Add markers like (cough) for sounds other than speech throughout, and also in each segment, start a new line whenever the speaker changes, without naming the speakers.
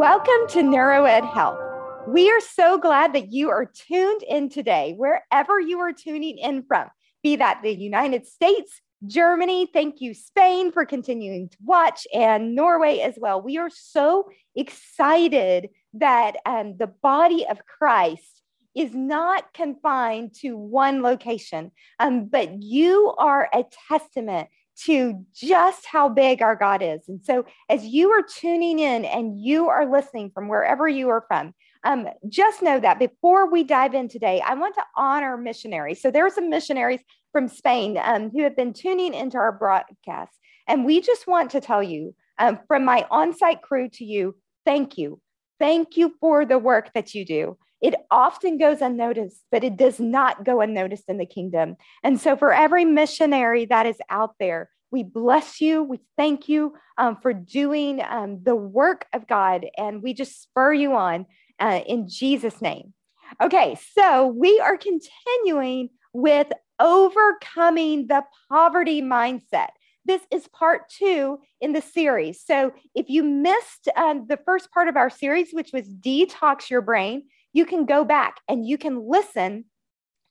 Welcome to NeuroEd Health. We are so glad that you are tuned in today, wherever you are tuning in from, be that the United States, Germany, thank you, Spain, for continuing to watch, and Norway as well. We are so excited that um, the body of Christ is not confined to one location, um, but you are a testament to just how big our God is. And so, as you are tuning in and you are listening from wherever you are from, um, just know that before we dive in today, I want to honor missionaries. So, there are some missionaries from Spain um, who have been tuning into our broadcast. And we just want to tell you um, from my on site crew to you, thank you. Thank you for the work that you do. It often goes unnoticed, but it does not go unnoticed in the kingdom. And so, for every missionary that is out there, we bless you. We thank you um, for doing um, the work of God, and we just spur you on uh, in Jesus' name. Okay, so we are continuing with overcoming the poverty mindset. This is part two in the series. So, if you missed um, the first part of our series, which was Detox Your Brain, you can go back and you can listen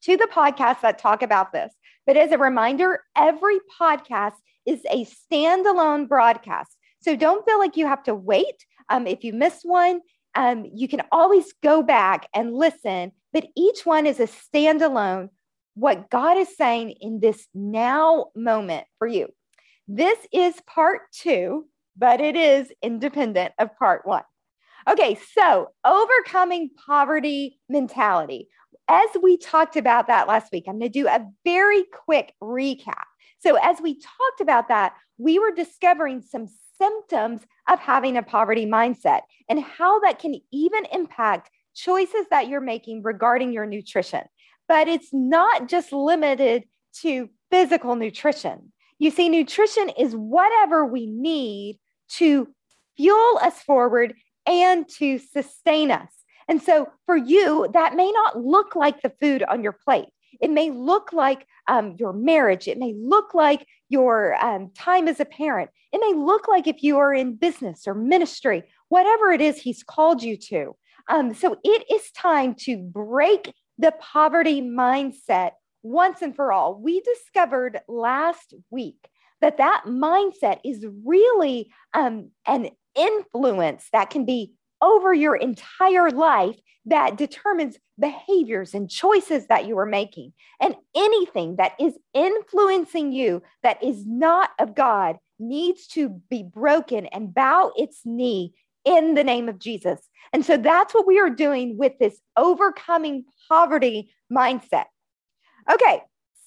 to the podcasts that talk about this. But as a reminder, every podcast is a standalone broadcast. So don't feel like you have to wait. Um, if you miss one, um, you can always go back and listen, but each one is a standalone, what God is saying in this now moment for you. This is part two, but it is independent of part one. Okay, so overcoming poverty mentality. As we talked about that last week, I'm going to do a very quick recap. So, as we talked about that, we were discovering some symptoms of having a poverty mindset and how that can even impact choices that you're making regarding your nutrition. But it's not just limited to physical nutrition. You see, nutrition is whatever we need to fuel us forward and to sustain us. And so for you, that may not look like the food on your plate. It may look like um, your marriage. It may look like your um, time as a parent. It may look like if you are in business or ministry, whatever it is He's called you to. Um, so it is time to break the poverty mindset once and for all. We discovered last week that that mindset is really um, an influence that can be over your entire life that determines behaviors and choices that you are making. And anything that is influencing you that is not of God needs to be broken and bow its knee in the name of Jesus. And so that's what we are doing with this overcoming poverty mindset. Okay,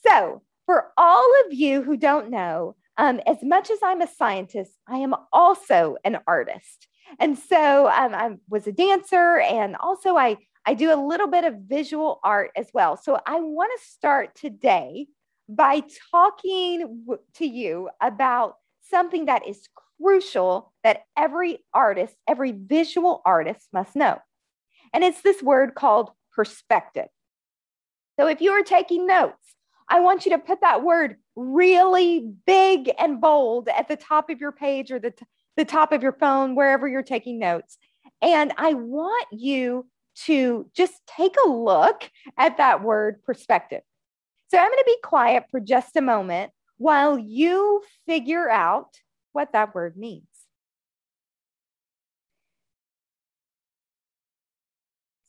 so for all of you who don't know, um, as much as I'm a scientist, I am also an artist. And so um, I was a dancer and also I, I do a little bit of visual art as well. So I want to start today by talking w- to you about something that is crucial that every artist, every visual artist must know. And it's this word called perspective. So if you are taking notes, I want you to put that word really big and bold at the top of your page or the, t- the top of your phone, wherever you're taking notes. And I want you to just take a look at that word perspective. So I'm going to be quiet for just a moment while you figure out what that word means.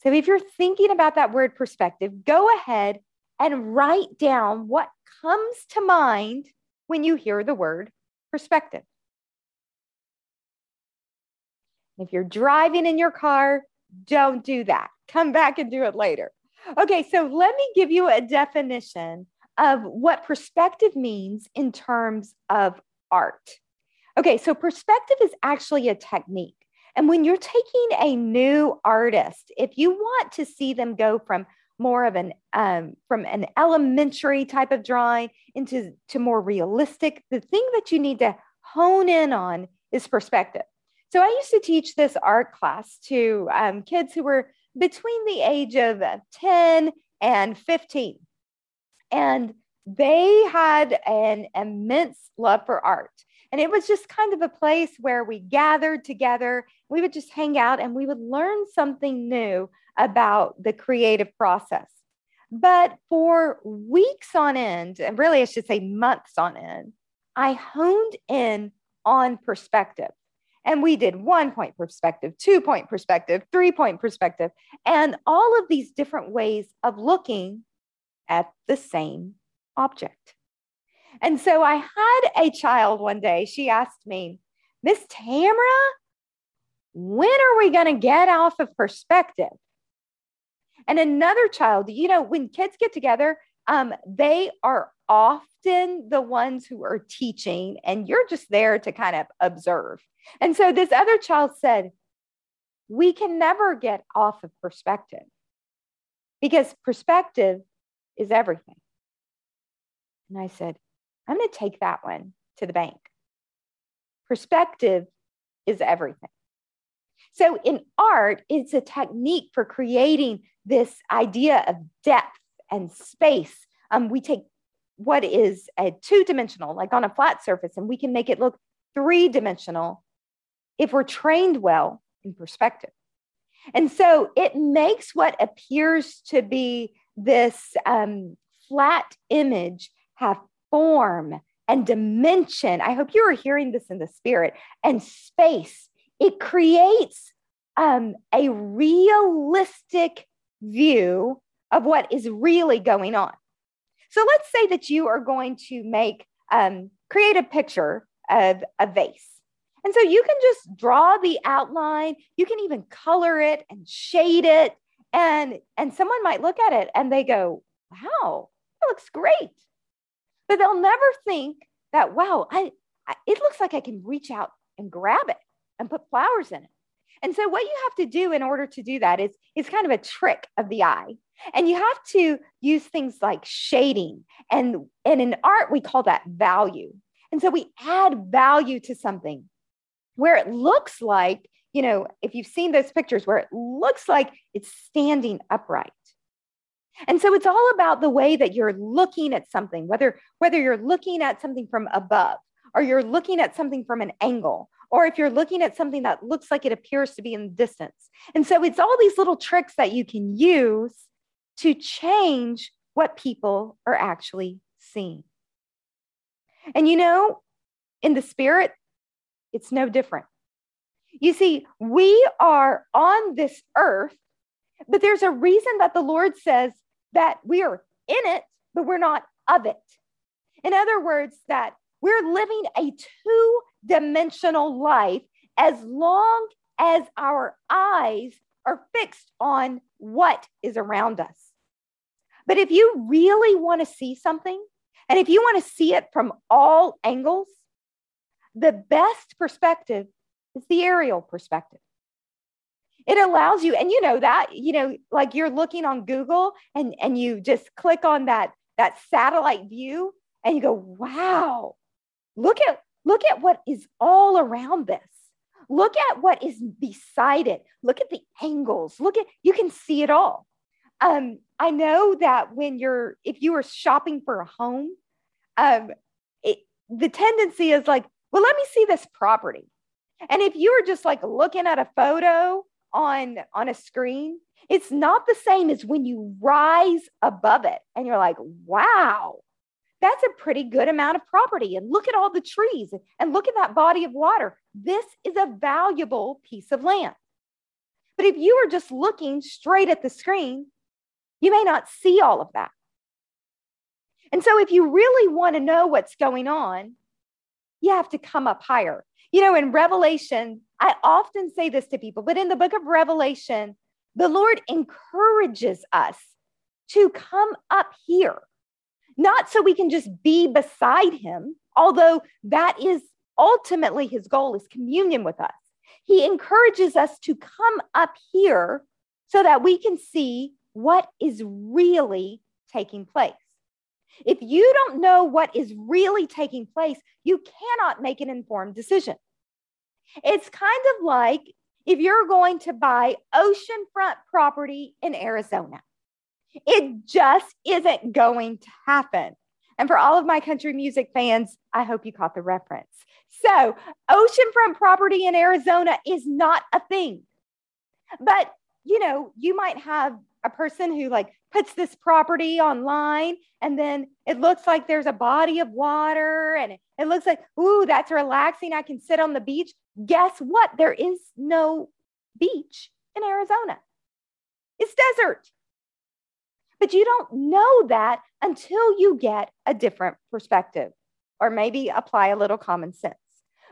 So if you're thinking about that word perspective, go ahead and write down what comes to mind when you hear the word perspective. If you're driving in your car, don't do that. Come back and do it later. Okay, so let me give you a definition of what perspective means in terms of art. Okay, so perspective is actually a technique. And when you're taking a new artist, if you want to see them go from more of an um, from an elementary type of drawing into to more realistic. The thing that you need to hone in on is perspective. So i used to teach this art class to um, kids who were between the age of 10 and 15 and they had an immense love for art. And it was just kind of a place where we gathered together. We would just hang out and we would learn something new about the creative process. But for weeks on end, and really I should say months on end, I honed in on perspective. And we did one point perspective, two point perspective, three point perspective, and all of these different ways of looking at the same object. And so I had a child one day, she asked me, Miss Tamara, when are we going to get off of perspective? And another child, you know, when kids get together, um, they are often the ones who are teaching, and you're just there to kind of observe. And so this other child said, We can never get off of perspective because perspective is everything. And I said, I'm going to take that one to the bank. Perspective is everything. So in art, it's a technique for creating this idea of depth and space. Um, we take what is a two dimensional, like on a flat surface, and we can make it look three dimensional if we're trained well in perspective. And so it makes what appears to be this um, flat image have form and dimension. I hope you are hearing this in the spirit and space. It creates um, a realistic view of what is really going on. So let's say that you are going to make, um, create a picture of a vase. And so you can just draw the outline, you can even color it and shade it. And, and someone might look at it and they go, wow, that looks great. But they'll never think that, wow, I, I, it looks like I can reach out and grab it and put flowers in it. And so what you have to do in order to do that is, is kind of a trick of the eye. And you have to use things like shading. And, and in art, we call that value. And so we add value to something where it looks like, you know, if you've seen those pictures where it looks like it's standing upright. And so it's all about the way that you're looking at something, whether, whether you're looking at something from above or you're looking at something from an angle or if you're looking at something that looks like it appears to be in the distance. And so it's all these little tricks that you can use to change what people are actually seeing. And you know, in the spirit, it's no different. You see, we are on this earth, but there's a reason that the Lord says that we are in it, but we're not of it. In other words, that we're living a two dimensional life as long as our eyes are fixed on what is around us. But if you really want to see something, and if you want to see it from all angles, the best perspective is the aerial perspective. It allows you, and you know that, you know, like you're looking on Google and, and you just click on that, that satellite view and you go, wow, look at Look at what is all around this. Look at what is beside it. Look at the angles. Look at, you can see it all. Um, I know that when you're, if you are shopping for a home, um, it, the tendency is like, well, let me see this property. And if you are just like looking at a photo on on a screen, it's not the same as when you rise above it and you're like, wow, that's a pretty good amount of property. And look at all the trees and look at that body of water. This is a valuable piece of land. But if you are just looking straight at the screen, you may not see all of that. And so, if you really want to know what's going on, you have to come up higher. You know, in Revelation, I often say this to people, but in the book of Revelation, the Lord encourages us to come up here not so we can just be beside him, although that is ultimately his goal is communion with us. He encourages us to come up here so that we can see what is really taking place. If you don't know what is really taking place, you cannot make an informed decision. It's kind of like if you're going to buy oceanfront property in Arizona. It just isn't going to happen. And for all of my country music fans, I hope you caught the reference. So, oceanfront property in Arizona is not a thing. But, you know, you might have a person who like puts this property online and then it looks like there's a body of water and it looks like, ooh, that's relaxing. I can sit on the beach. Guess what? There is no beach in Arizona. It's desert. But you don't know that until you get a different perspective or maybe apply a little common sense.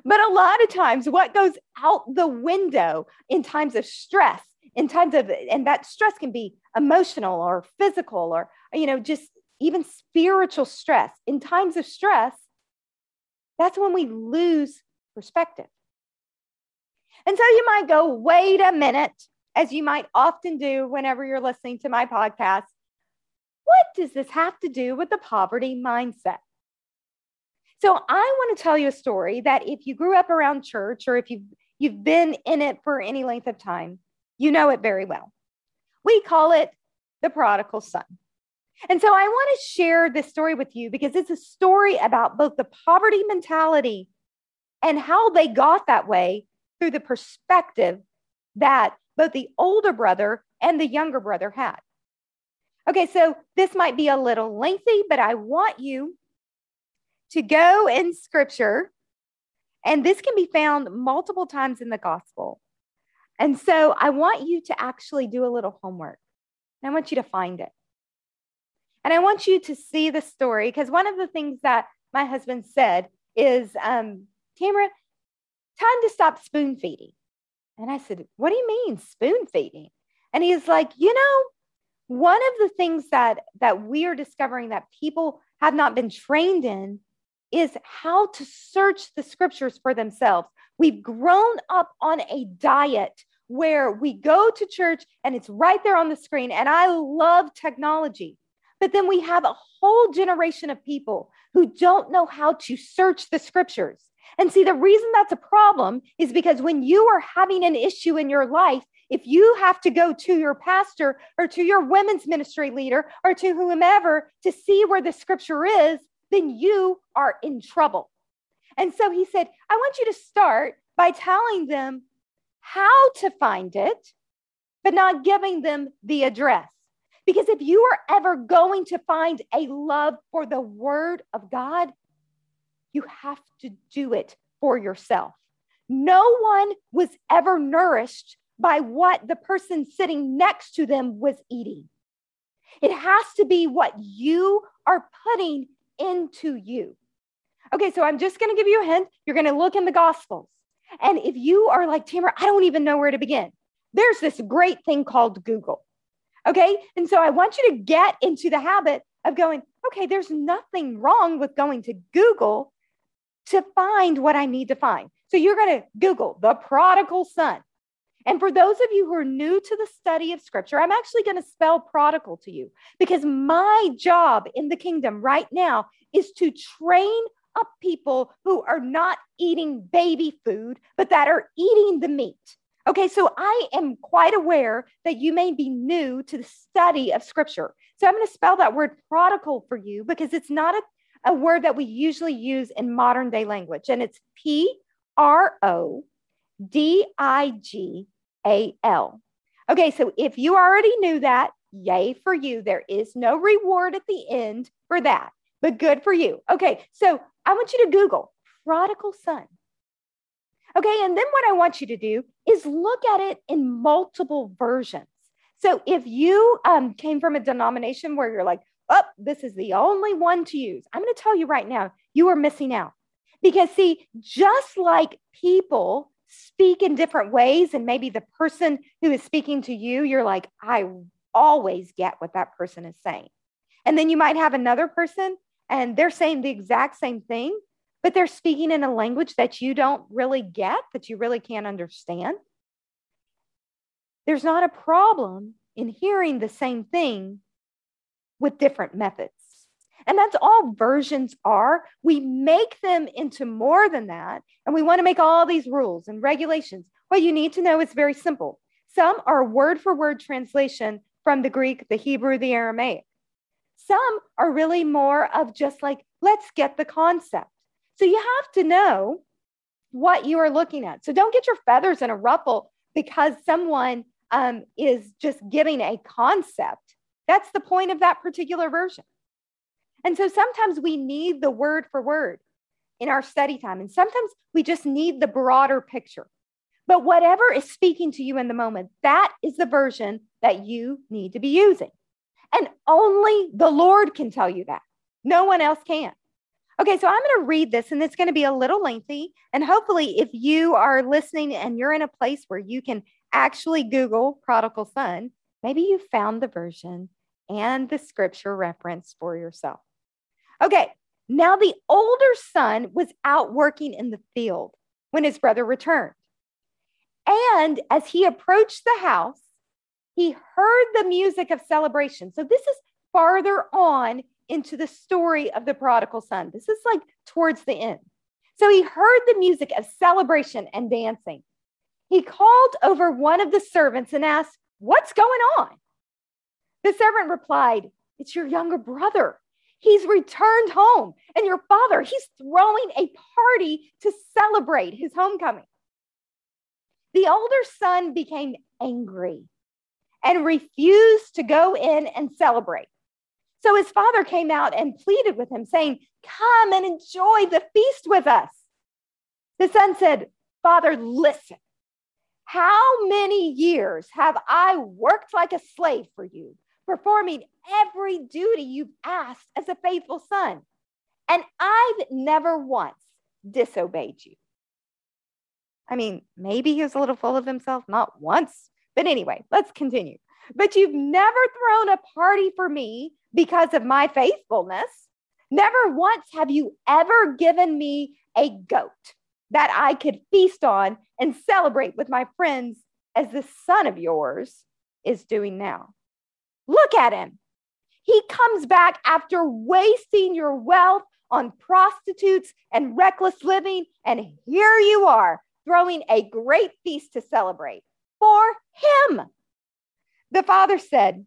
But a lot of times, what goes out the window in times of stress, in times of, and that stress can be emotional or physical or, you know, just even spiritual stress. In times of stress, that's when we lose perspective. And so you might go, wait a minute, as you might often do whenever you're listening to my podcast. What does this have to do with the poverty mindset? So I want to tell you a story that if you grew up around church or if you've you've been in it for any length of time, you know it very well. We call it the prodigal son. And so I want to share this story with you because it's a story about both the poverty mentality and how they got that way through the perspective that both the older brother and the younger brother had. Okay, so this might be a little lengthy, but I want you to go in scripture, and this can be found multiple times in the gospel. And so I want you to actually do a little homework. I want you to find it. And I want you to see the story because one of the things that my husband said is, um, Tamara, time to stop spoon feeding. And I said, What do you mean spoon feeding? And he's like, You know, one of the things that that we are discovering that people have not been trained in is how to search the scriptures for themselves. We've grown up on a diet where we go to church and it's right there on the screen. And I love technology. But then we have a whole generation of people who don't know how to search the scriptures. And see, the reason that's a problem is because when you are having an issue in your life, if you have to go to your pastor or to your women's ministry leader or to whomever to see where the scripture is, then you are in trouble. And so he said, I want you to start by telling them how to find it, but not giving them the address. Because if you are ever going to find a love for the word of God, you have to do it for yourself. No one was ever nourished by what the person sitting next to them was eating. It has to be what you are putting into you. Okay, so I'm just going to give you a hint. You're going to look in the Gospels. And if you are like, Tamara, I don't even know where to begin, there's this great thing called Google. Okay, and so I want you to get into the habit of going, okay, there's nothing wrong with going to Google to find what I need to find. So you're going to Google the prodigal son. And for those of you who are new to the study of scripture, I'm actually going to spell prodigal to you because my job in the kingdom right now is to train up people who are not eating baby food, but that are eating the meat. Okay, so I am quite aware that you may be new to the study of scripture. So I'm going to spell that word prodigal for you because it's not a, a word that we usually use in modern day language, and it's P R O D I G A L. Okay, so if you already knew that, yay for you. There is no reward at the end for that, but good for you. Okay, so I want you to Google prodigal son. Okay, and then what I want you to do is look at it in multiple versions. So if you um, came from a denomination where you're like, oh, this is the only one to use, I'm going to tell you right now, you are missing out. Because, see, just like people speak in different ways, and maybe the person who is speaking to you, you're like, I always get what that person is saying. And then you might have another person and they're saying the exact same thing, but they're speaking in a language that you don't really get, that you really can't understand. There's not a problem in hearing the same thing with different methods. And that's all versions are. We make them into more than that. And we want to make all these rules and regulations. What you need to know is very simple. Some are word for word translation from the Greek, the Hebrew, the Aramaic. Some are really more of just like, let's get the concept. So you have to know what you are looking at. So don't get your feathers in a ruffle because someone um, is just giving a concept. That's the point of that particular version. And so sometimes we need the word for word in our study time, and sometimes we just need the broader picture. But whatever is speaking to you in the moment, that is the version that you need to be using. And only the Lord can tell you that. No one else can. Okay, so I'm going to read this and it's going to be a little lengthy. And hopefully, if you are listening and you're in a place where you can actually Google prodigal son, maybe you found the version and the scripture reference for yourself. Okay, now the older son was out working in the field when his brother returned. And as he approached the house, he heard the music of celebration. So this is farther on into the story of the prodigal son. This is like towards the end. So he heard the music of celebration and dancing. He called over one of the servants and asked, What's going on? The servant replied, It's your younger brother. He's returned home, and your father, he's throwing a party to celebrate his homecoming. The older son became angry and refused to go in and celebrate. So his father came out and pleaded with him, saying, Come and enjoy the feast with us. The son said, Father, listen. How many years have I worked like a slave for you, performing every duty you've asked as a faithful son? And I've never once disobeyed you. I mean, maybe he was a little full of himself, not once. But anyway, let's continue. But you've never thrown a party for me because of my faithfulness. Never once have you ever given me a goat that I could feast on and celebrate with my friends as the son of yours is doing now. Look at him. He comes back after wasting your wealth on prostitutes and reckless living, and here you are throwing a great feast to celebrate for him. The father said,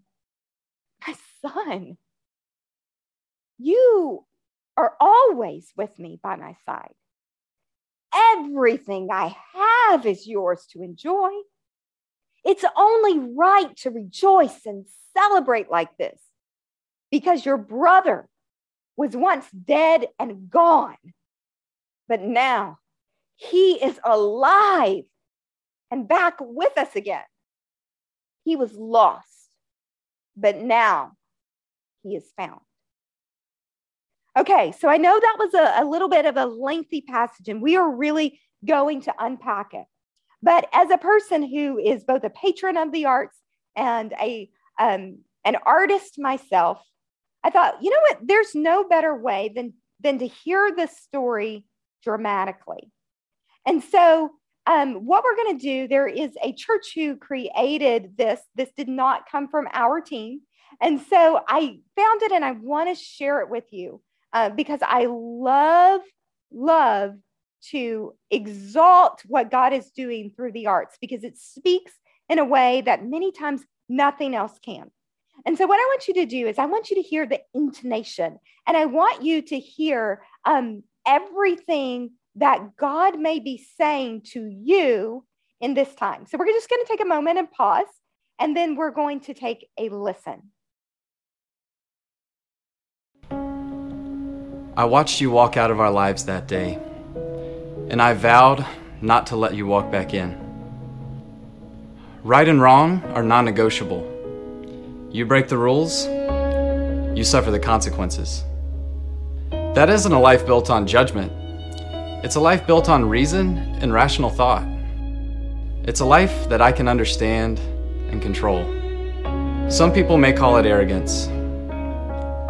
My son, you are always with me by my side. Everything I have is yours to enjoy. It's only right to rejoice and celebrate like this because your brother was once dead and gone, but now he is alive and back with us again. He was lost, but now he is found. Okay, so I know that was a, a, little bit of a lengthy passage, and we are really going to unpack it. But as a person who is both a patron of the arts and a um, an artist myself, I thought, you know what? There's no better way than than to hear this story dramatically. And so um, what we're going to do, there is a church who created this. This did not come from our team. And so I found it and I want to share it with you uh, because I love, love to exalt what God is doing through the arts because it speaks in a way that many times nothing else can. And so, what I want you to do is, I want you to hear the intonation and I want you to hear um, everything that God may be saying to you in this time. So we're just going to take a moment and pause, and then we're going to take a listen.
I watched you walk out of our lives that day, and I vowed not to let you walk back in. Right and wrong are non negotiable. You break the rules, you suffer the consequences. That isn't a life built on judgment it's a life built on reason and rational thought. It's a life that I can understand and control. Some people may call it arrogance.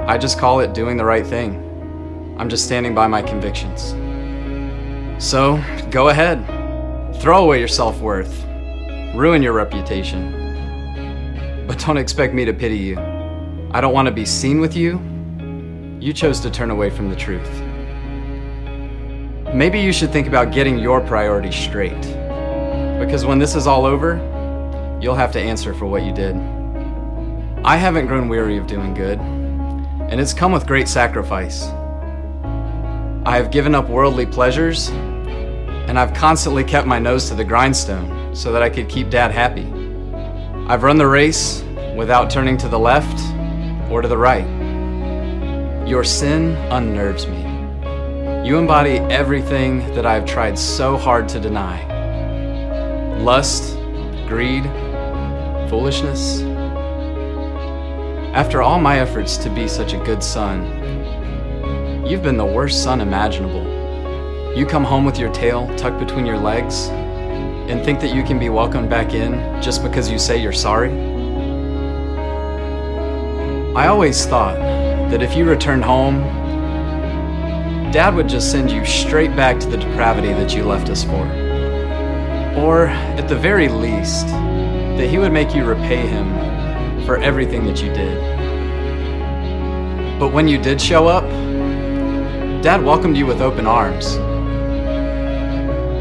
I just call it doing the right thing. I'm just standing by my convictions. So, go ahead. Throw away your self worth. Ruin your reputation. But don't expect me to pity you. I don't want to be seen with you. You chose to turn away from the truth. Maybe you should think about getting your priorities straight. Because when this is all over, you'll have to answer for what you did. I haven't grown weary of doing good. and it's come with great sacrifice. I have given up worldly pleasures, and I've constantly kept my nose to the grindstone so that I could keep Dad happy. I've run the race without turning to the left or to the right. Your sin unnerves me. You embody everything that I've tried so hard to deny lust, greed, foolishness. After all my efforts to be such a good son, you've been the worst son imaginable. You come home with your tail tucked between your legs and think that you can be welcomed back in just because you say you're sorry? I always thought that if you returned home, Dad would just send you straight back to the depravity that you left us for. Or, at the very least, that he would make you repay him for everything that you did. But when you did show up, Dad welcomed you with open arms,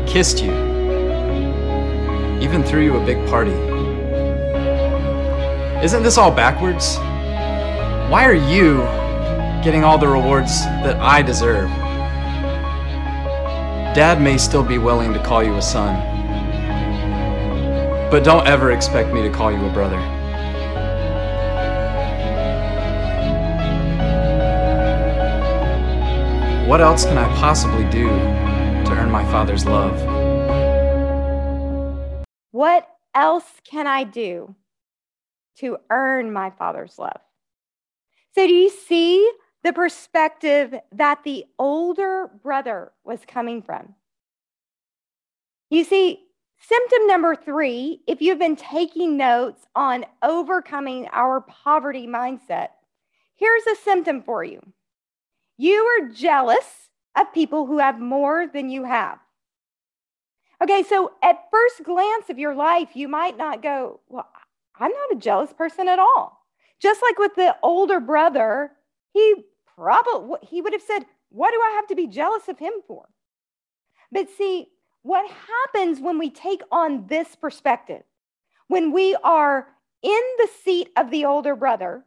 kissed you, even threw you a big party. Isn't this all backwards? Why are you getting all the rewards that I deserve? Dad may still be willing to call you a son, but don't ever expect me to call you a brother. What else can I possibly do to earn my father's love?
What else can I do to earn my father's love? So, do you see the perspective that the older brother was coming from? You see, symptom number three, if you've been taking notes on overcoming our poverty mindset, here's a symptom for you you are jealous of people who have more than you have. Okay, so at first glance of your life, you might not go, Well, I'm not a jealous person at all. Just like with the older brother, he probably he would have said, "What do I have to be jealous of him for?" But see, what happens when we take on this perspective? When we are in the seat of the older brother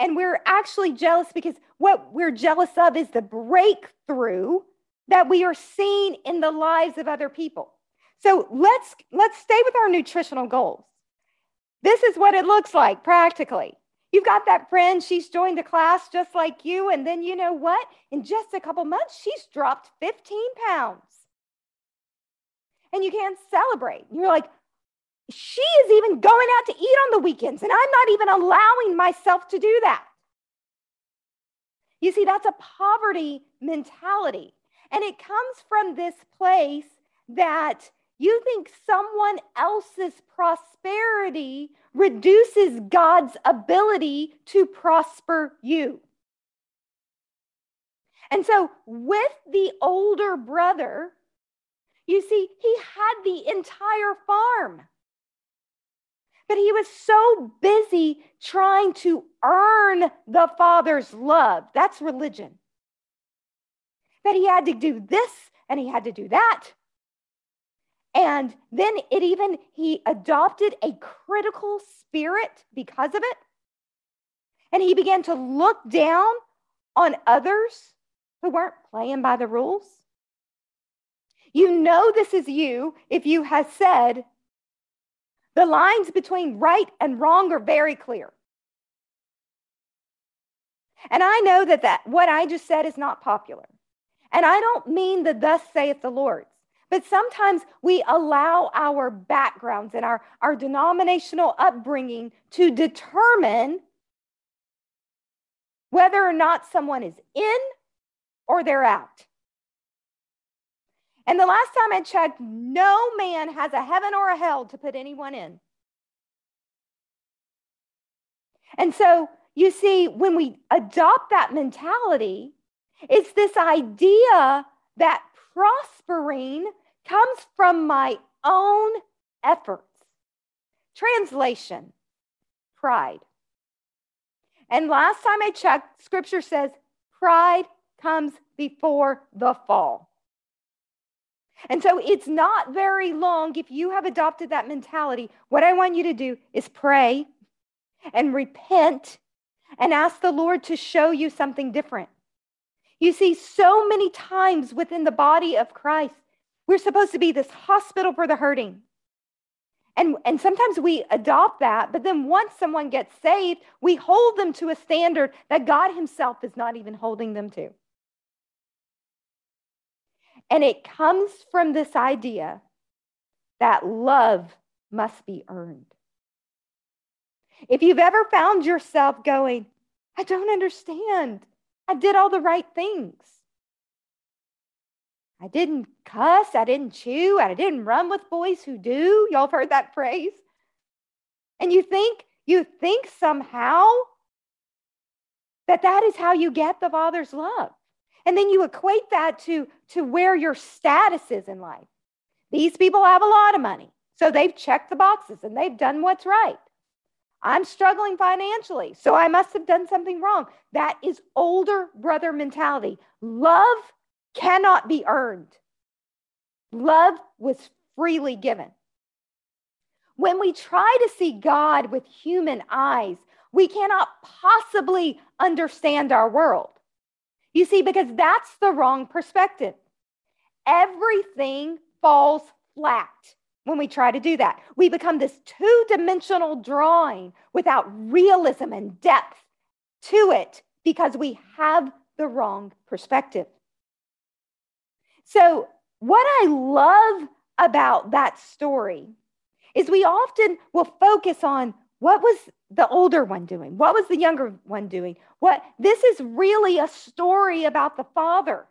and we're actually jealous because what we're jealous of is the breakthrough that we are seeing in the lives of other people. So let's let's stay with our nutritional goals. This is what it looks like practically. You've got that friend, she's joined the class just like you. And then you know what? In just a couple months, she's dropped 15 pounds. And you can't celebrate. You're like, she is even going out to eat on the weekends, and I'm not even allowing myself to do that. You see, that's a poverty mentality. And it comes from this place that you think someone else's prosperity reduces God's ability to prosper you. And so, with the older brother, you see, he had the entire farm. But he was so busy trying to earn the father's love. That's religion. That he had to do this and he had to do that and then it even, he adopted a critical spirit because of it. And he began to look down on others who weren't playing by the rules. You know this is you if you have said, the lines between right and wrong are very clear. And I know that, that what I just said is not popular. And I don't mean the thus saith the Lord. But sometimes we allow our backgrounds and our, our denominational upbringing to determine whether or not someone is in or they're out. And the last time I checked, no man has a heaven or a hell to put anyone in. And so you see, when we adopt that mentality, it's this idea that prospering comes from my own efforts. Translation pride. And last time I checked, scripture says pride comes before the fall. And so it's not very long if you have adopted that mentality. What I want you to do is pray and repent and ask the Lord to show you something different. You see, so many times within the body of Christ, we're supposed to be this hospital for the hurting. And, and sometimes we adopt that, but then once someone gets saved, we hold them to a standard that God Himself is not even holding them to. And it comes from this idea that love must be earned. If you've ever found yourself going, I don't understand, I did all the right things. I didn't cuss, I didn't chew, I didn't run with boys who do. Y'all have heard that phrase? And you think, you think somehow that that is how you get the Father's love. And then you equate that to, to where your status is in life. These people have a lot of money. So they've checked the boxes and they've done what's right. I'm struggling financially, so I must have done something wrong. That is older brother mentality. Love cannot be earned, love was freely given. When we try to see God with human eyes, we cannot possibly understand our world. You see, because that's the wrong perspective. Everything falls flat when we try to do that. We become this two dimensional drawing without realism and depth to it because we have the wrong perspective. So, what I love about that story is we often will focus on what was the older one doing? What was the younger one doing? What this is really a story about the father.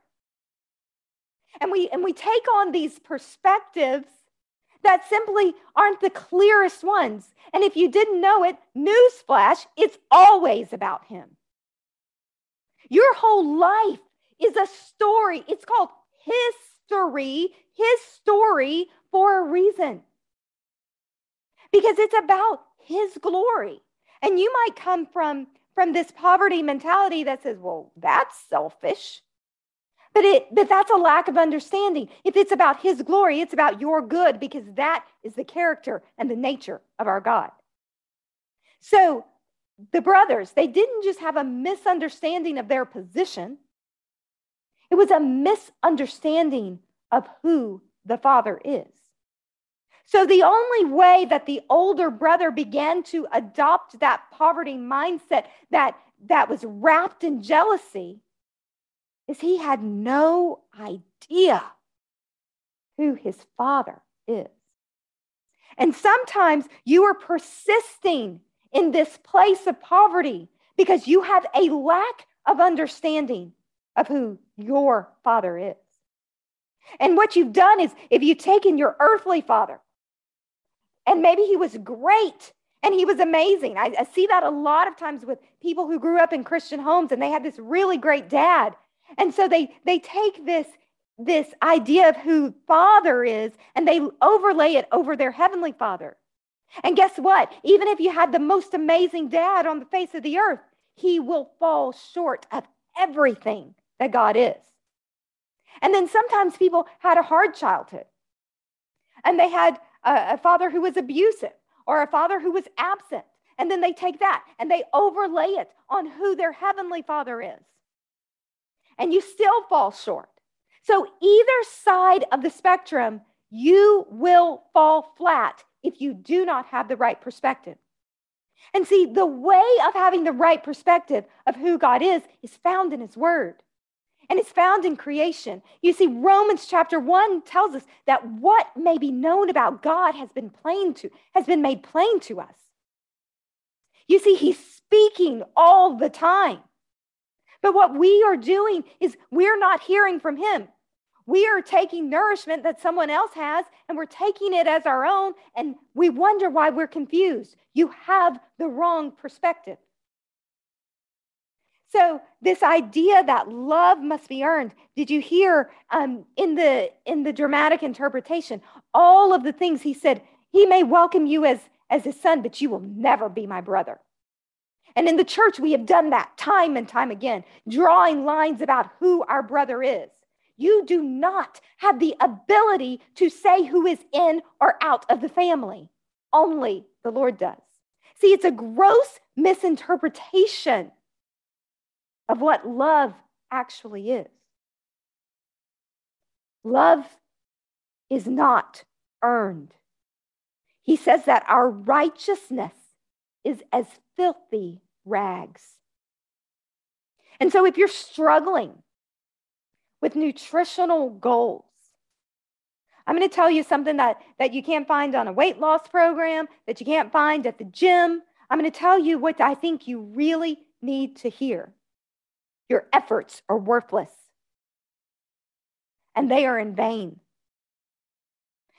And we and we take on these perspectives that simply aren't the clearest ones. And if you didn't know it, newsflash, it's always about him. Your whole life is a story. It's called history, his story for a reason. Because it's about his glory. And you might come from, from this poverty mentality that says, well, that's selfish. But it but that's a lack of understanding. If it's about his glory, it's about your good because that is the character and the nature of our God. So the brothers, they didn't just have a misunderstanding of their position. It was a misunderstanding of who the Father is. So the only way that the older brother began to adopt that poverty mindset that, that was wrapped in jealousy is he had no idea who his father is. And sometimes you are persisting in this place of poverty because you have a lack of understanding of who your father is. And what you've done is if you've taken your earthly father, and maybe he was great and he was amazing. I, I, see that a lot of times with people who grew up in Christian homes and they had this really great dad. And so they they take this this idea of who father is and they overlay it over their heavenly father. And guess what? Even if you had the most amazing dad on the face of the earth, he will fall short of everything that God is. And then sometimes people had a hard childhood and they had a, a father who was abusive or a father who was absent. And then they take that and they overlay it on who their heavenly father is and you still fall short. So, either side of the spectrum, you will fall flat if you do not have the right perspective. And see, the way of having the right perspective of who God is is found in His Word. And it's found in creation. You see, Romans chapter 1 tells us that what may be known about God has been plain to, has been made plain to us. You see, He's speaking all the time. But what we are doing is we're not hearing from him. We are taking nourishment that someone else has and we're taking it as our own, and we wonder why we're confused. You have the wrong perspective. So this idea that love must be earned. Did you hear um, in the in the dramatic interpretation all of the things he said? He may welcome you as as his son, but you will never be my brother. And in the church, we have done that time and time again, drawing lines about who our brother is. You do not have the ability to say who is in or out of the family. Only the Lord does. See, it's a gross misinterpretation of what love actually is. Love is not earned. He says that our righteousness is as filthy rags. And so, if you're struggling with nutritional goals, I'm going to tell you something that, that you can't find on a weight loss program, that you can't find at the gym. I'm going to tell you what I think you really need to hear. Your efforts are worthless, and they are in vain.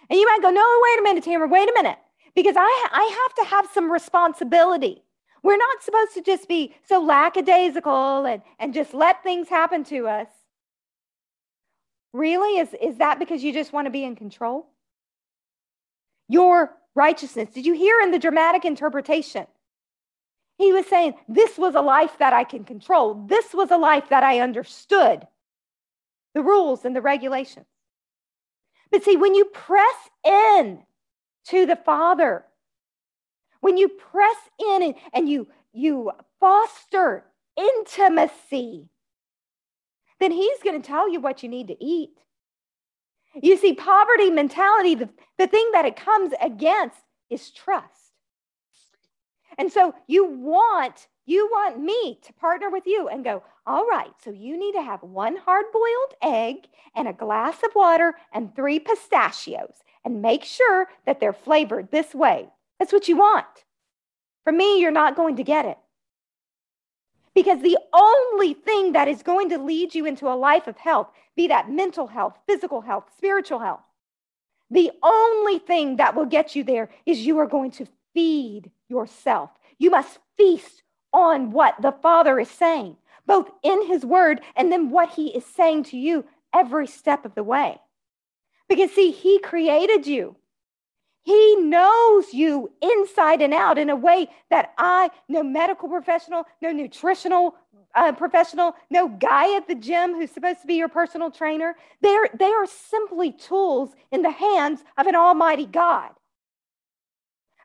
And you might go, no, wait a minute, Tamara, wait a minute, because I, I have to have some responsibility. We're not supposed to just be so lackadaisical and, and just let things happen to us. Really? Is, is that because you just want to be in control? Your righteousness. Did you hear in the dramatic interpretation? He was saying, This was a life that I can control. This was a life that I understood the rules and the regulations. But see, when you press in to the Father, when you press in and, and you, you foster intimacy, then He's going to tell you what you need to eat. You see, poverty mentality, the, the thing that it comes against is trust. And so you want you want me to partner with you and go, all right, so you need to have one hard boiled egg and a glass of water and three pistachios and make sure that they're flavored this way. That's what you want. For me, you're not going to get it. Because the only thing that is going to lead you into a life of health, be that mental health, physical health, spiritual health, the only thing that will get you there is you are going to feed yourself. You must feast on what the Father is saying, both in His Word and then what He is saying to you every step of the way. Because, see, He created you. He knows you inside and out in a way that I, no medical professional, no nutritional uh, professional, no guy at the gym who's supposed to be your personal trainer, they're, they are simply tools in the hands of an almighty God.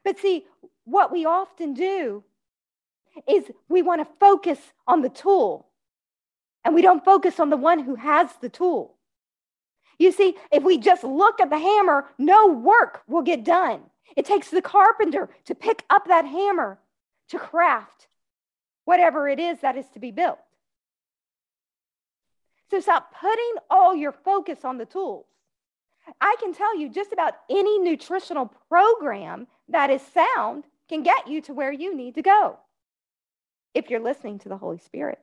But see, what we often do is we want to focus on the tool and we don't focus on the one who has the tool. You see, if we just look at the hammer, no work will get done. It takes the carpenter to pick up that hammer to craft whatever it is that is to be built. So stop putting all your focus on the tools. I can tell you just about any nutritional program that is sound can get you to where you need to go if you're listening to the Holy Spirit.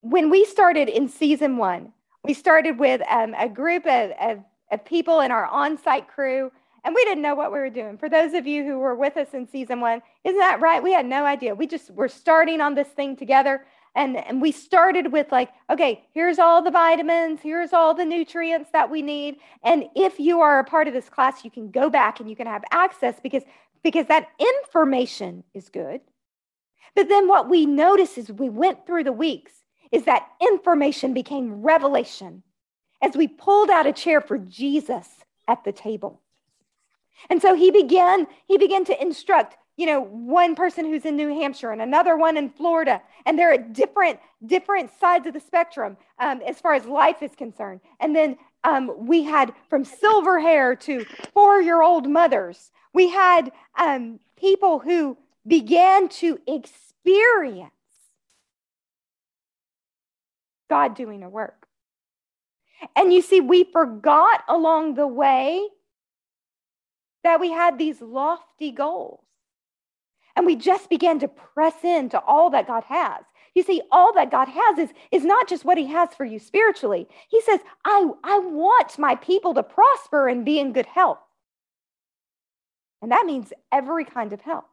When we started in season one, we started with um, a group of, of, of people in our on site crew, and we didn't know what we were doing. For those of you who were with us in season one, isn't that right? We had no idea. We just were starting on this thing together. And, and we started with like, okay, here's all the vitamins, here's all the nutrients that we need. And if you are a part of this class, you can go back and you can have access because because that information is good. But then what we notice as we went through the weeks is that information became revelation as we pulled out a chair for Jesus at the table. And so he began, he began to instruct, you know, one person who's in New Hampshire and another one in Florida. And they're at different, different sides of the spectrum um, as far as life is concerned. And then um, we had from silver hair to four-year-old mothers we had um, people who began to experience God doing a work. And you see, we forgot along the way that we had these lofty goals. And we just began to press into all that God has. You see, all that God has is, is not just what He has for you spiritually. He says, I, I want my people to prosper and be in good health. And that means every kind of help.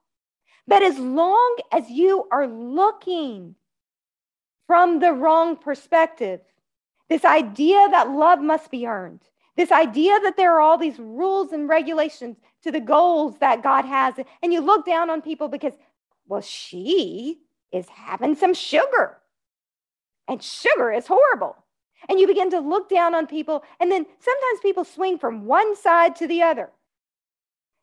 But as long as you are looking from the wrong perspective, this idea that love must be earned, this idea that there are all these rules and regulations to the goals that God has, and you look down on people because, well, she is having some sugar, and sugar is horrible. And you begin to look down on people, and then sometimes people swing from one side to the other.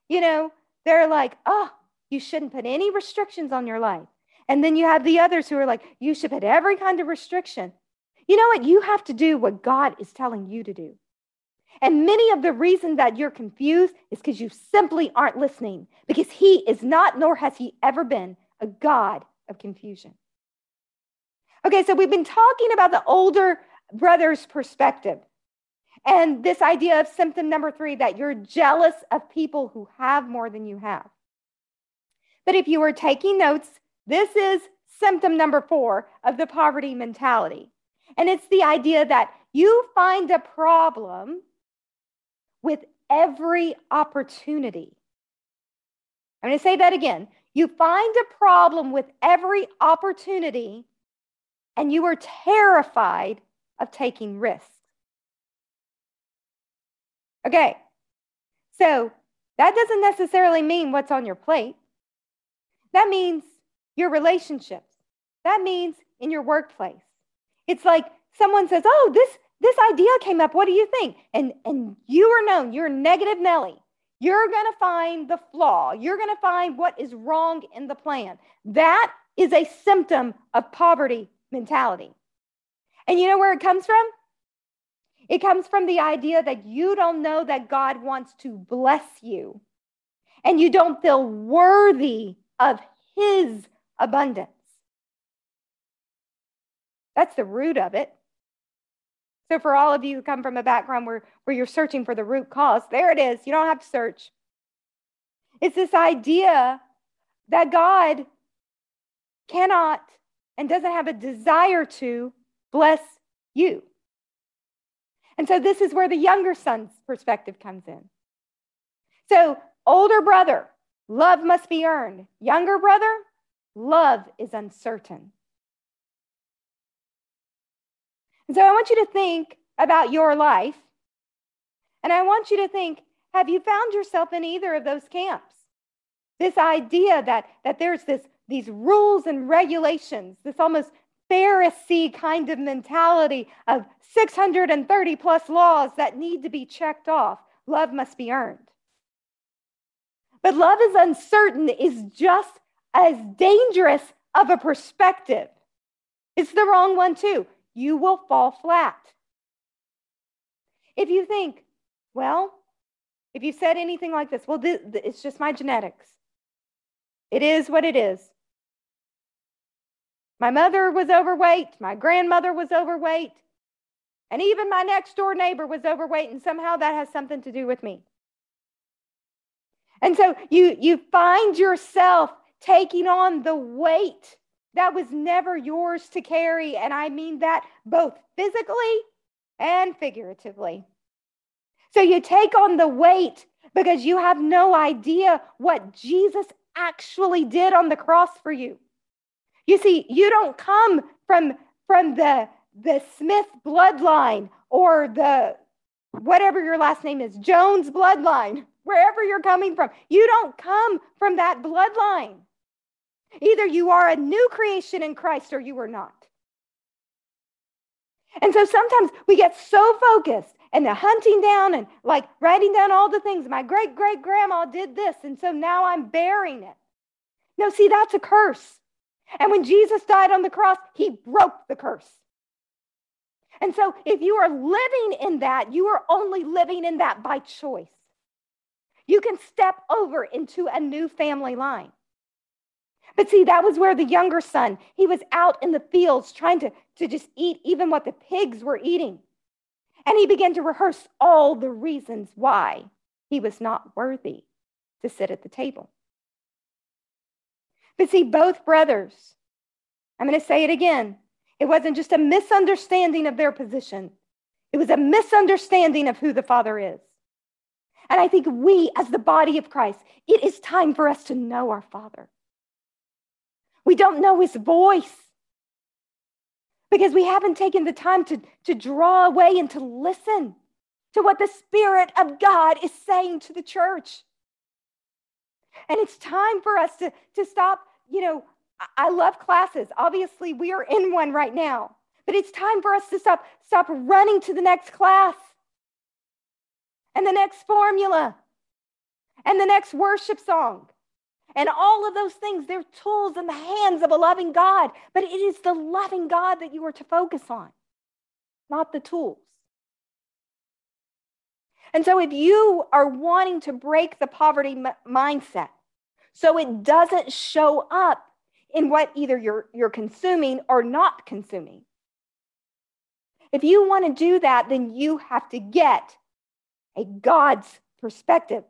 You know, they're like, oh, you shouldn't put any restrictions on your life. And then you have the others who are like, you should put every kind of restriction. You know what? You have to do what God is telling you to do. And many of the reasons that you're confused is because you simply aren't listening, because He is not, nor has He ever been, a God of confusion. Okay, so we've been talking about the older brother's perspective and this idea of symptom number three that you're jealous of people who have more than you have. But if you were taking notes, this is symptom number four of the poverty mentality. And it's the idea that you find a problem with every opportunity. I'm going to say that again. You find a problem with every opportunity, and you are terrified of taking risks. Okay, so that doesn't necessarily mean what's on your plate. That means your relationships. That means in your workplace. It's like someone says, "Oh, this this idea came up. What do you think?" And and you are known. You're negative Nelly. You're going to find the flaw. You're going to find what is wrong in the plan. That is a symptom of poverty mentality. And you know where it comes from? It comes from the idea that you don't know that God wants to bless you and you don't feel worthy of his abundance. That's the root of it. So, for all of you who come from a background where, where you're searching for the root cause, there it is. You don't have to search. It's this idea that God cannot and doesn't have a desire to bless you. And so, this is where the younger son's perspective comes in. So, older brother, love must be earned. Younger brother, love is uncertain. And so I want you to think about your life. And I want you to think have you found yourself in either of those camps? This idea that, that there's this, these rules and regulations, this almost Pharisee kind of mentality of 630 plus laws that need to be checked off. Love must be earned. But love is uncertain is just as dangerous of a perspective. It's the wrong one, too you will fall flat. If you think, well, if you said anything like this, well, this, it's just my genetics. It is what it is. My mother was overweight, my grandmother was overweight, and even my next door neighbor was overweight, and somehow that has something to do with me. And so you, you find yourself taking on the weight that was never yours to carry. And I mean that both physically and figuratively. So you take on the weight because you have no idea what Jesus actually did on the cross for you. You see, you don't come from, from the, the Smith bloodline or the whatever your last name is, Jones bloodline, (laughs) wherever you're coming from. You don't come from that bloodline. Either you are a new creation in Christ or you are not. And so sometimes we get so focused and the hunting down and like writing down all the things. My great great grandma did this, and so now I'm bearing it. No, see, that's a curse. And when Jesus died on the cross, he broke the curse. And so if you are living in that, you are only living in that by choice. You can step over into a new family line. But see, that was where the younger son, he was out in the fields trying to, to just eat even what the pigs were eating. And he began to rehearse all the reasons why he was not worthy to sit at the table. But see, both brothers, I'm going to say it again, it wasn't just a misunderstanding of their position, it was a misunderstanding of who the Father is. And I think we, as the body of Christ, it is time for us to know our Father. We don't know his voice because we haven't taken the time to, to draw away and to listen to what the Spirit of God is saying to the church. And it's time for us to, to stop, you know, I love classes. Obviously, we are in one right now. But it's time for us to stop, stop running to the next class and the next formula and the next worship song. And all of those things, they're tools in the hands of a loving God. But it is the loving God that you are to focus on, not the tools. And so, if you are wanting to break the poverty m- mindset so it doesn't show up in what either you're, you're consuming or not consuming, if you want to do that, then you have to get a God's perspective,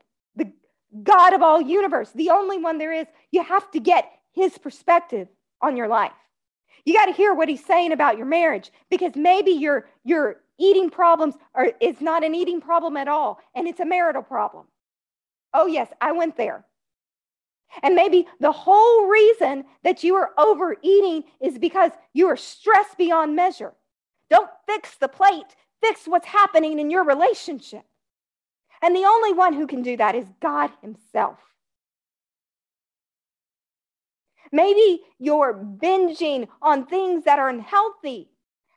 God of all universe, the only one there is. You have to get his perspective on your life. You got to hear what he's saying about your marriage because maybe your your eating problems are it's not an eating problem at all and it's a marital problem. Oh yes, I went there. And maybe the whole reason that you are overeating is because you are stressed beyond measure. Don't fix the plate, fix what's happening in your relationship. And the only one who can do that is God Himself. Maybe you're binging on things that are unhealthy,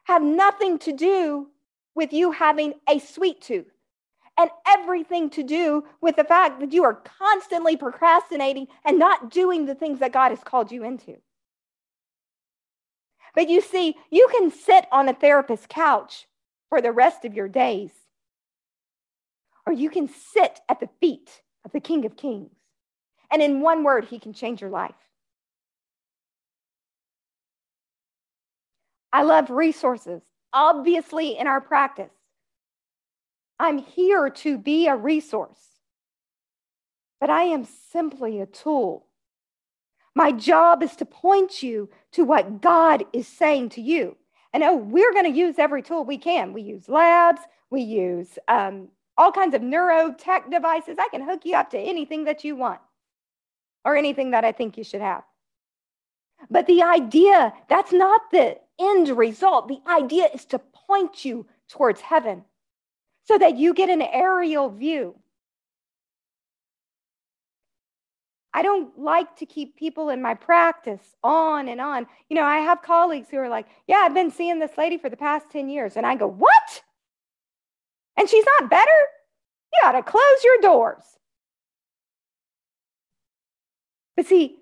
have nothing to do with you having a sweet tooth, and everything to do with the fact that you are constantly procrastinating and not doing the things that God has called you into. But you see, you can sit on a therapist's couch for the rest of your days, or you can sit at the feet of the King of Kings. And in one word, he can change your life. I love resources, obviously, in our practice. I'm here to be a resource, but I am simply a tool. My job is to point you to what God is saying to you. And oh, we're going to use every tool we can. We use labs, we use um, all kinds of neurotech devices. I can hook you up to anything that you want or anything that I think you should have. But the idea, that's not the end result. The idea is to point you towards heaven so that you get an aerial view. I don't like to keep people in my practice on and on. You know, I have colleagues who are like, Yeah, I've been seeing this lady for the past 10 years. And I go, What? And she's not better? You ought to close your doors. But see,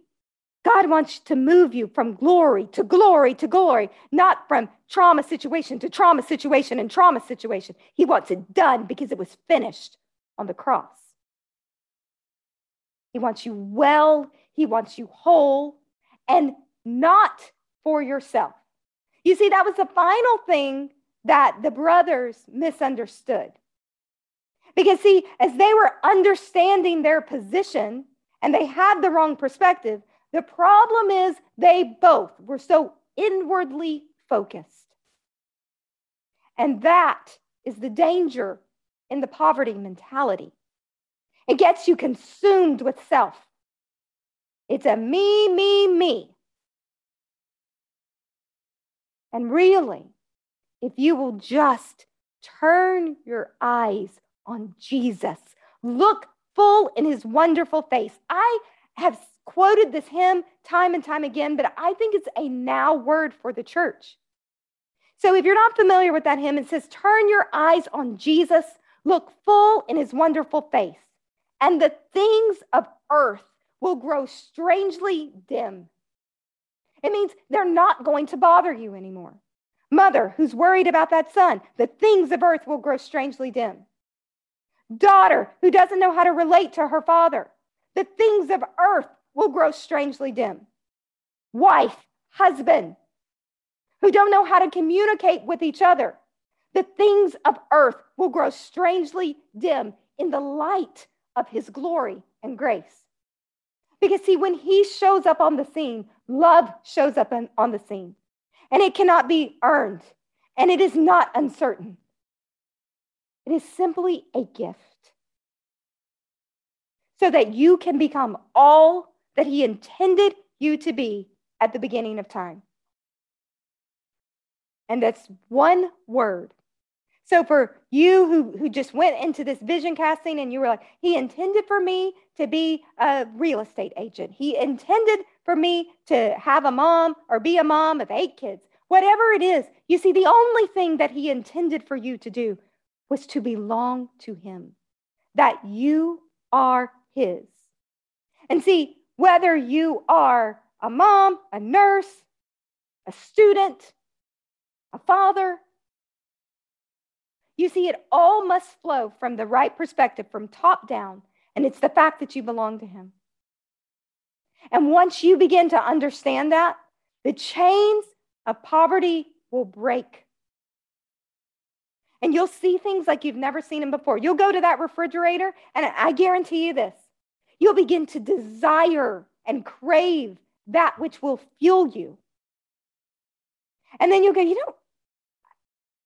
God wants to move you from glory to glory to glory, not from trauma situation to trauma situation and trauma situation. He wants it done because it was finished on the cross. He wants you well, He wants you whole, and not for yourself. You see, that was the final thing that the brothers misunderstood. Because, see, as they were understanding their position and they had the wrong perspective, the problem is they both were so inwardly focused. And that is the danger in the poverty mentality. It gets you consumed with self. It's a me, me, me. And really, if you will just turn your eyes on Jesus, look full in his wonderful face. I have quoted this hymn time and time again, but I think it's a now word for the church. So if you're not familiar with that hymn, it says, Turn your eyes on Jesus, look full in his wonderful face and the things of earth will grow strangely dim. It means they're not going to bother you anymore. Mother who's worried about that son, the things of earth will grow strangely dim. Daughter who doesn't know how to relate to her father, the things of earth will grow strangely dim. Wife, husband who don't know how to communicate with each other, the things of earth will grow strangely dim in the light of his glory and grace. Because, see, when he shows up on the scene, love shows up on, the scene. And it cannot be earned, and it is not uncertain. It is simply a gift so that you can become all that he intended you to be at the beginning of time. And that's one word so for you who, who just went into this vision casting and you were like, he intended for me to be a real estate agent. He intended for me to have a mom or be a mom of eight kids. Whatever it is, you see, the only thing that he intended for you to do was to belong to him, that you are His. And see, whether you are a mom, a nurse, a student, a father, you see, it all must flow from the right perspective, from top down, and it's the fact that you belong to Him. And once you begin to understand that, the chains of poverty will break. And you'll see things like you've never seen them before. You'll go to that refrigerator, and I guarantee you this you'll begin to desire and crave that which will fuel you. And then you'll go, you know,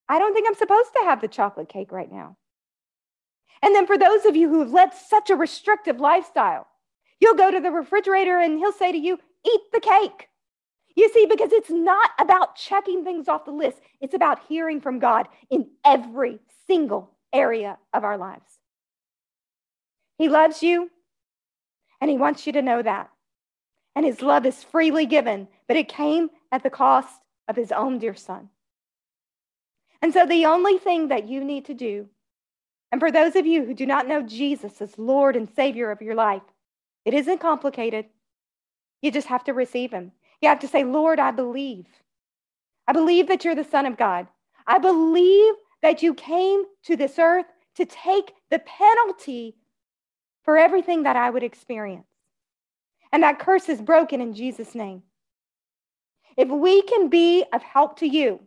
I don't think I'm supposed to have the chocolate cake right now. And then for those of you who have led such a restrictive lifestyle, you'll go to the refrigerator and he'll say to you, eat the cake. You see, because it's not about checking things off the list, it's about hearing from God in every single area of our lives. He loves you, and He wants you to know that. And His love is freely given, but it came at the cost of His own dear Son. And so, the only thing that you need to do, and for those of you who do not know Jesus as Lord and Savior of your life, it isn't complicated. You just have to receive Him. You have to say, Lord, I believe. I believe that you're the Son of God. I believe that you came to this earth to take the penalty for everything that I would experience. And that curse is broken in Jesus' name. If we can be of help to you,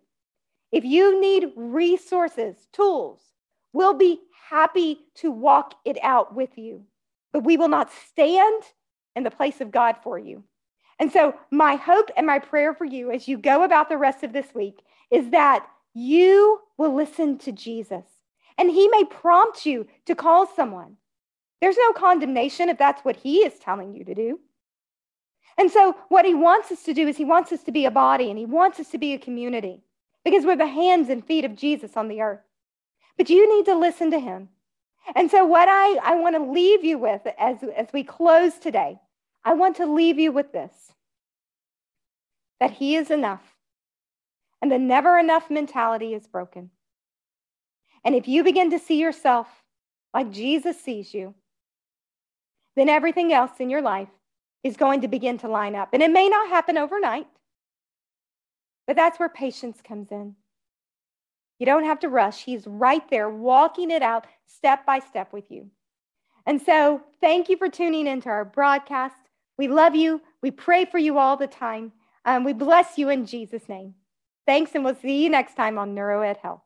if you need resources, tools, we'll be happy to walk it out with you. But we will not stand in the place of God for you. And so, my hope and my prayer for you as you go about the rest of this week is that you will listen to Jesus. And he may prompt you to call someone. There's no condemnation if that's what he is telling you to do. And so, what he wants us to do is he wants us to be a body and he wants us to be a community because we're the hands and feet of Jesus on the earth. But you need to listen to him. And so, what I, I want to leave you with as, as we close today I want to leave you with this that He is enough, and the never enough mentality is broken. And if you begin to see yourself like Jesus sees you, then everything else in your life is going to begin to line up. And it may not happen overnight, but that's where patience comes in. You don't have to rush. He's right there walking it out step by step with you. And so, thank you for tuning into our broadcast. We love you. We pray for you all the time. Um, we bless you in Jesus' name. Thanks, and we'll see you next time on NeuroEd Health.